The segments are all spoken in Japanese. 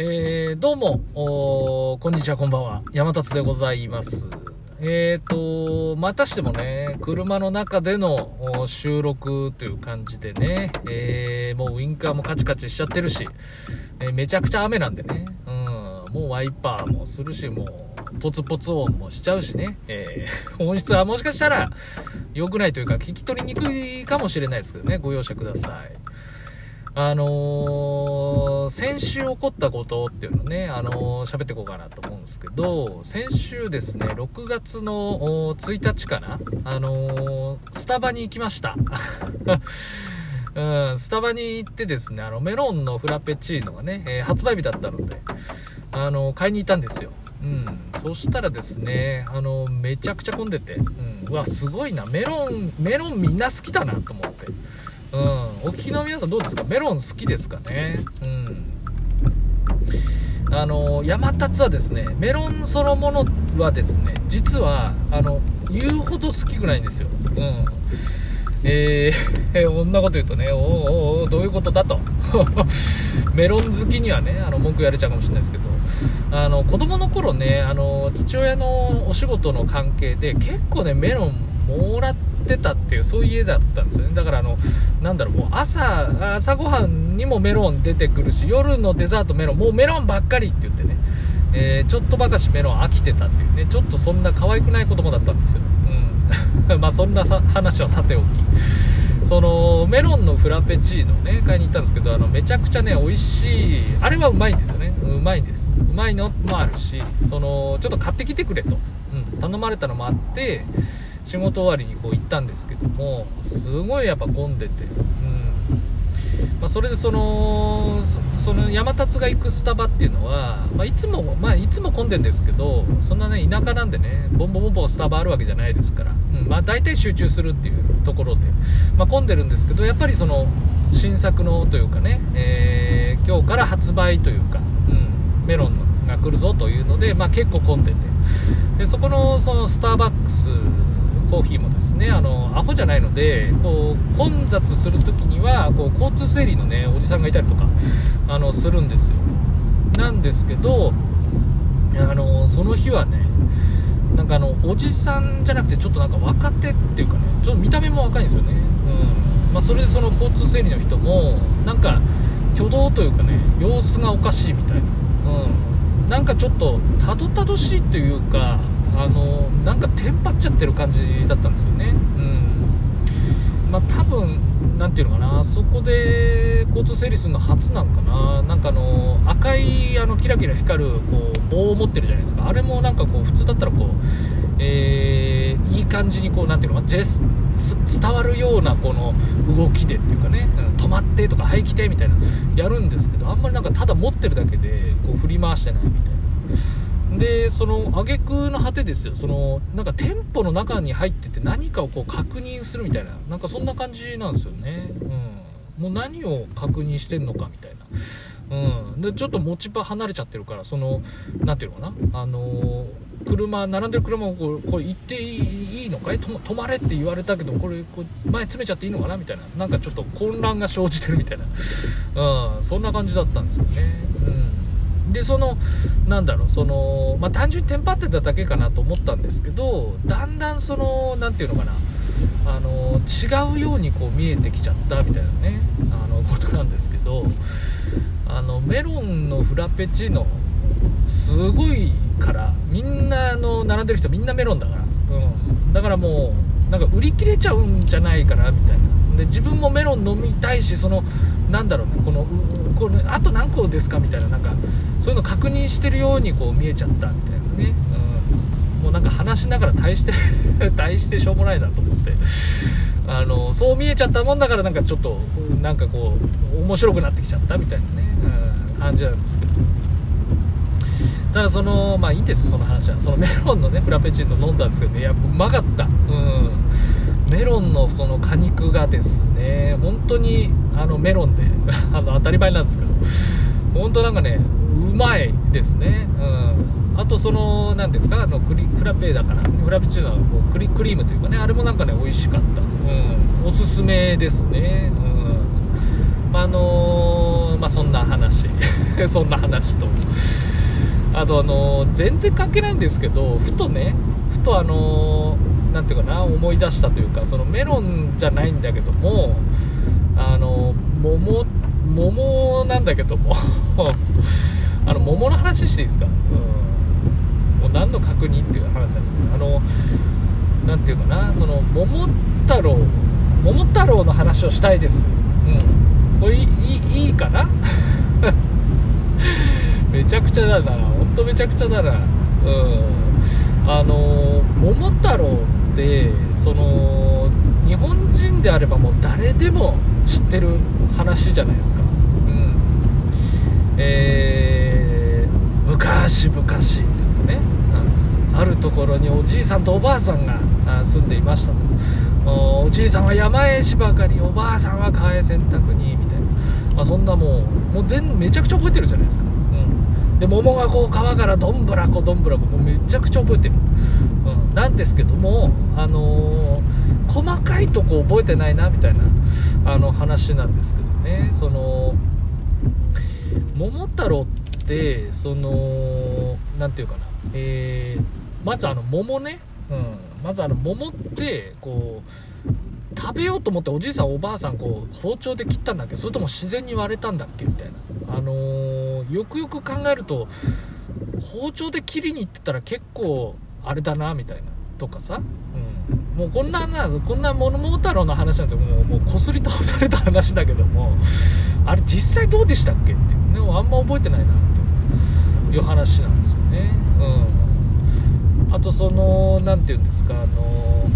えー、どうも、こんにちは、こんばんは。山達でございます。えーと、またしてもね、車の中での収録という感じでね、えー、もうウインカーもカチカチしちゃってるし、え、めちゃくちゃ雨なんでね、うん、もうワイパーもするし、もう、ポツポツ音もしちゃうしね、え、音質はもしかしたら良くないというか、聞き取りにくいかもしれないですけどね、ご容赦ください。あのー、先週起こったことっていうのね、あのー、喋っていこうかなと思うんですけど、先週ですね、6月の1日かな、あのー、スタバに行きました。うん、スタバに行ってですね、あの、メロンのフラペチーノがね、えー、発売日だったので、あの、買いに行ったんですよ。うん。そしたらですね、あの、めちゃくちゃ混んでて、うん、うわ、すごいな、メロン、メロンみんな好きだなと思って。うん、お聞きの皆さんどうですか？メロン好きですかね？うん。あの山立はですねメロンそのものはですね実はあの言うほど好きくないんですよ。うん。えー、こんなこと言うとね、おおおどういうことだと。メロン好きにはね、あの、文句やれちゃうかもしれないですけど、あの、子供の頃ね、あの、父親のお仕事の関係で、結構ね、メロンもらってってたっていうそういう家だったんですよね。だからあのなんだろうもう朝朝ごはんにもメロン出てくるし夜のデザートメロンもうメロンばっかりって言ってね、えー、ちょっとばかしメロン飽きてたっていうね。ちょっとそんな可愛くない子供だったんですよ、うん、まあそんな話はさておき。そのメロンのフラペチーノね買いに行ったんですけどあのめちゃくちゃね美味しいあれはうまいんですよね。うまいんです。うまいのもあるしそのちょっと買ってきてくれと、うん、頼まれたのもあって仕事終わりにこう行ったんですけどもすごいやっぱ混んでて、うん。まあ、それでそのその山立が行くスタバっていうのは、まあ、いつも、まあ、いつも混んでるんですけどそんなね田舎なんでねボンボンボンボンスタバあるわけじゃないですから、うん。まあ、大体集中するっていうところで、まあ、混んでるんですけどやっぱりその新作のというかね、えー、今日から発売というか、うん、メロンが来るぞというので、まあ、結構混んでて。でそこのそのスターバックスコーヒーもですねあのアホじゃないのでこう混雑するときにはこう交通整理のねおじさんがいたりとかあのするんですよ。なんですけどあのその日はねなんかあのおじさんじゃなくてちょっとなんか若手っていうかねちょっと見た目も若いんですよね、うん。まあ、それでその交通整理の人もなんか挙動というかね様子がおかしいみたいな、うん、なんかちょっとたどたどしいというかあのなんかテンパっちゃってる感じだったんですよね。うん。まあ多分何ていうのかな。そこで交通整理するの初なんかな。なんかあの赤いあのキラキラ光るこう棒を持ってるじゃないですか。あれもなんかこう普通だったらこうえー、いい感じにこうなていうのか伝わるようなこの動きでっていうかね。止まってとかはい来てみたいなやるんですけどあんまりなんかただ持ってるだけでこう振り回してないみたいな。でその挙句の果てですよ。そのなんか店舗の中に入ってて何かをこう確認するみたいな。なんかそんな感じなんですよね、うん、もう何を確認してんのかみたいな。うん、でちょっと持ち場離れちゃってるからその何ていうのかな。あの、車並んでる車をこうこれ行っていいのかい？止まれって言われたけどこれこう前詰めちゃっていいのかな？みたいな。なんかちょっと混乱が生じてるみたいな、うん、そんな感じだったんですよね。うん。でそのなんだろうその、まあ、単純にテンパってただけかなと思ったんですけどだんだんその何て言うのかなあの違うようにこう見えてきちゃったみたいなねあのことなんですけどあのメロンのフラペチーノすごいからみんなの並んでる人みんなメロンだから、うん、だからもうなんか売り切れちゃうんじゃないかなみたいな。で自分もメロン飲みたいしそのなんだろうねこのこれあと何個ですかみたいななんかそういうの確認してるようにこう見えちゃったみたいなね、うん、もうなんか話しながら大して大してしょうもないなと思って。あのそう見えちゃったもんだからなんかちょっとなんかこう面白くなってきちゃったみたいなね、うん、感じなんですけど。ただそのまあいいんですその話は。そのメロンのねフラペチーノ飲んだんですけどね。やっぱうまかった。うん。メロンのその果肉がですね本当にあのメロンで あの当たり前なんですけど本当なんかねうまいですね。うん。あとその何ですかあのクリフラペだからフラペチューノはこうクリクリームというかねあれもなんかね美味しかった。うん。おすすめですね。うん。まあ、あのー、まあ、そんな話。そんな話と。あとあのー、全然関係ないんですけどふとねふとあのー、なんていうかな思い出したというかそのメロンじゃないんだけどもあの桃桃なんだけども あの桃の話していいですか、うん、もう何の確認っていう話なんですけどあのなんていうかなその桃太郎桃太郎の話をしたいです。うん。これいいいいかな？めちゃくちゃだな。ほんとめちゃくちゃだな。うん。あの桃ってその日本人であればもう誰でも知ってる話じゃないですか。うん。えー、昔々ねあるところにおじいさんとおばあさんが住んでいましたと。おじいさんは山へしばかりおばあさんは川へ洗濯にみたいな、まあ、そんなもうもう全めちゃくちゃ覚えてるじゃないですか、うん、で桃がこう川からどんぶらこどんぶらこもうめちゃくちゃ覚えてる、うん、なんですけどもあのー、細かいとこ覚えてないなみたいなあの話なんですけどね。その桃太郎ってその何て言うかな。えーまずあの桃ね、うん、まずあの桃ってこう食べようと思っておじいさんおばあさんこう包丁で切ったんだっけ？それとも自然に割れたんだっけ？みたいな。あのー、よくよく考えると包丁で切りに行ってたら結構あれだなみたいな。とかさ、うん、もうこんななこんな物桃太郎の話なんてもうもうこすり倒された話だけどもあれ実際どうでしたっけっていう。ねあんま覚えてないなっていう話なんですよね。うん。あとその何て言うんですかあの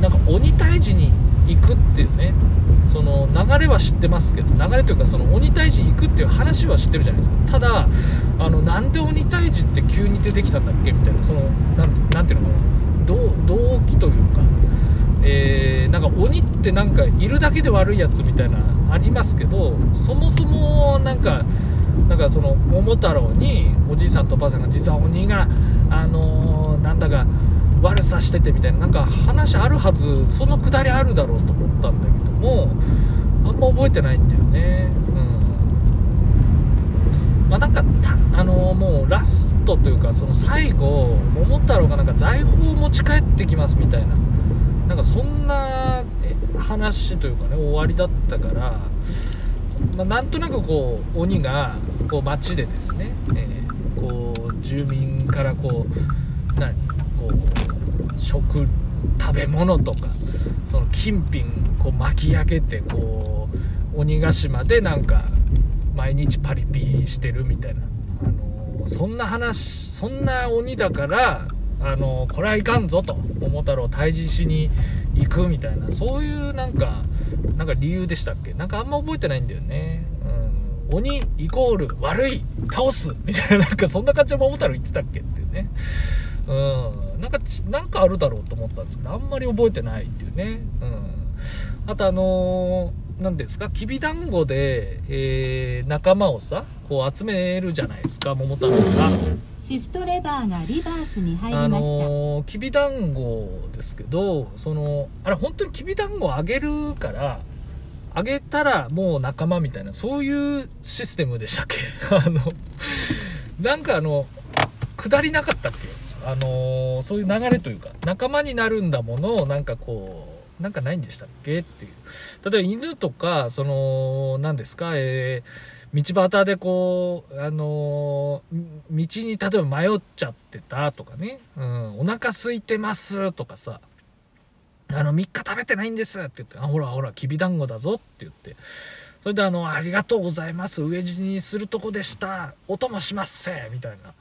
なんか鬼退治に行くっていうねその流れは知ってますけど流れというかその鬼退治行くっていう話は知ってるじゃないですか。ただあのなんで鬼退治って急に出てきたんだっけみたいなその何ていうのかな動機というかえー、なんか鬼ってなんかいるだけで悪いやつみたいなありますけどそもそもなんかなんかその桃太郎におじいさんとおばあさんが実は鬼があのー、なんだか悪さしててみたいななんか話あるはずそのくだりあるだろうと思ったんだけどもあんま覚えてないんだよね。うん。まあなんかあのー、もうラストというかその最後桃太郎がなんか財宝を持ち帰ってきますみたいな。なんかそんな話というかね終わりだったからまあ、なんとなくこう鬼がこう街でですね、えー、こう住民からこう何？こう食食べ物とかその金品こう巻き上げてこう鬼ヶ島でなんか毎日パリピしてるみたいな、あの、そんな話そんな鬼だからあの、これはいかんぞと桃太郎退治しに行くみたいなそういうなんかなんか理由でしたっけ？なんかあんま覚えてないんだよね。うん。鬼イコール悪い、倒すみたいな、なんかそんな感じで桃太郎言ってたっけっていうね。うん。なんか、なんかあるだろうと思ったんですけど、あんまり覚えてないっていうね。うん。あとあのー、何ですか、きびだんごで、えー、仲間をさ、こう集めるじゃないですか、桃太郎が。シフトレバーがリバースに入りました。あのー、きびだんごですけど、その、あれ本当にきびだんごあげるから、あげたらもう仲間みたいな、そういうシステムでしたっけ？あの、なんかあの、下りなかったっけ？あのー、そういう流れというか、仲間になるんだものをなんかこう、なんかないんでしたっけっていう。例えば犬とか、その、何ですか、えー道端でこう、あのー、道に例えば迷っちゃってたとかね、うん、お腹空いてますとかさ、あの、3日食べてないんですって言って、あ、ほらほら、きびだんごだぞって言って、それであの、ありがとうございます、飢え死にするとこでした、お供しますせ。みたいな。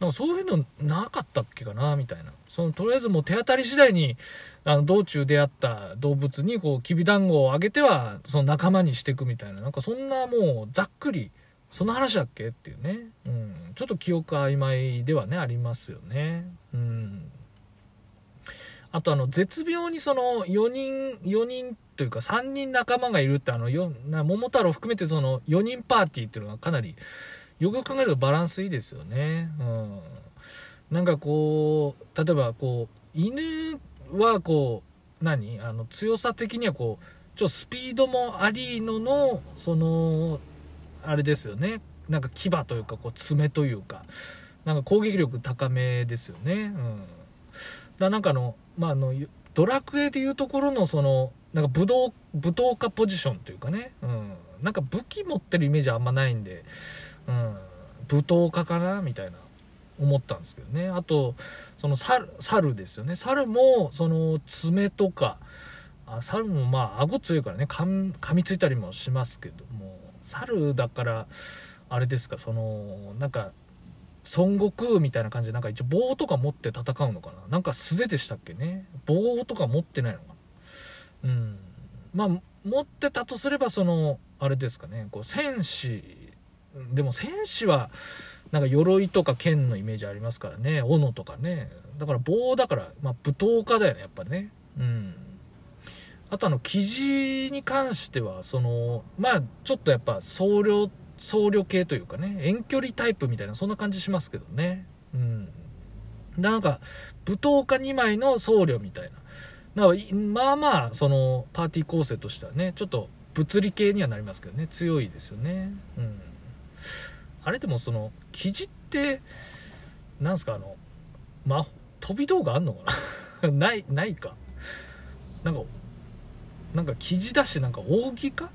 なんかそういうのなかったっけかなみたいな。その、とりあえずもう手当たり次第に、あの道中出会った動物にこうきびだんごをあげてはその仲間にしていくみたいななんかそんなもうざっくりその話だっけっていうね、うん、ちょっと記憶曖昧ではねありますよね。うんあとあの絶妙にその4人4人というか3人仲間がいるってあのよな桃太郎含めてその4人パーティーっていうのがかなりよくよく考えるとバランスいいですよね。うん、なんかこう例えばこう犬はこう何？あの強さ的にはこうちょっとスピードもありののそのあれですよね。なんか牙というかこう爪というか。なんか攻撃力高めですよね。うん。だなんかあのまああのドラクエでいうところのそのなんか武道武闘家ポジションというかね、うん、なんか武器持ってるイメージあんまないんで、うん、武闘家かな？みたいな思ったんですけどね。あとその猿猿ですよね。猿もその爪とかあ猿もまあ顎強いからね。噛み噛みついたりもしますけども。猿だからあれですかそのなんか孫悟空みたいな感じでなんか一応棒とか持って戦うのかな？なんか素手でしたっけね？棒とか持ってないのかな？うん。まあ持ってたとすればそのあれですかね。こう戦士でも戦士はなんか鎧とか剣のイメージありますからね。斧とかね。だから棒だから、まあ、武闘家だよねやっぱね。うん。あとあの生地に関してはそのまあちょっとやっぱ僧侶僧侶系というかね。遠距離タイプみたいなそんな感じしますけどね。うん。なんか舞踏家2枚の僧侶みたいな。なんかまあまあそのパーティー構成としてはねちょっと物理系にはなりますけどね。強いですよね。うん。あれでもその生地ってなんすかあのま飛び道具あんのかな？ないないか？なんかなんか生地だしなんか扇か？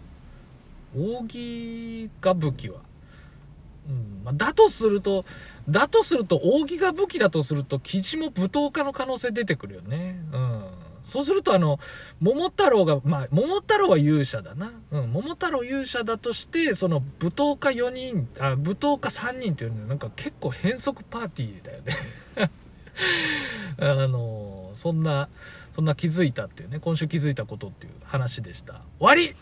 扇が武器は、うんま、だとするとだとすると扇が武器だとすると生地も舞踏家の可能性出てくるよね。うん。そうするとあの桃太郎がまあ桃太郎は勇者だな、うん、桃太郎勇者だとしてその舞踏家4人あ舞踏家3人っていうのはなんか結構変則パーティーだよね。あのそんなそんな気づいたっていうね今週気づいたことっていう話でした。終わり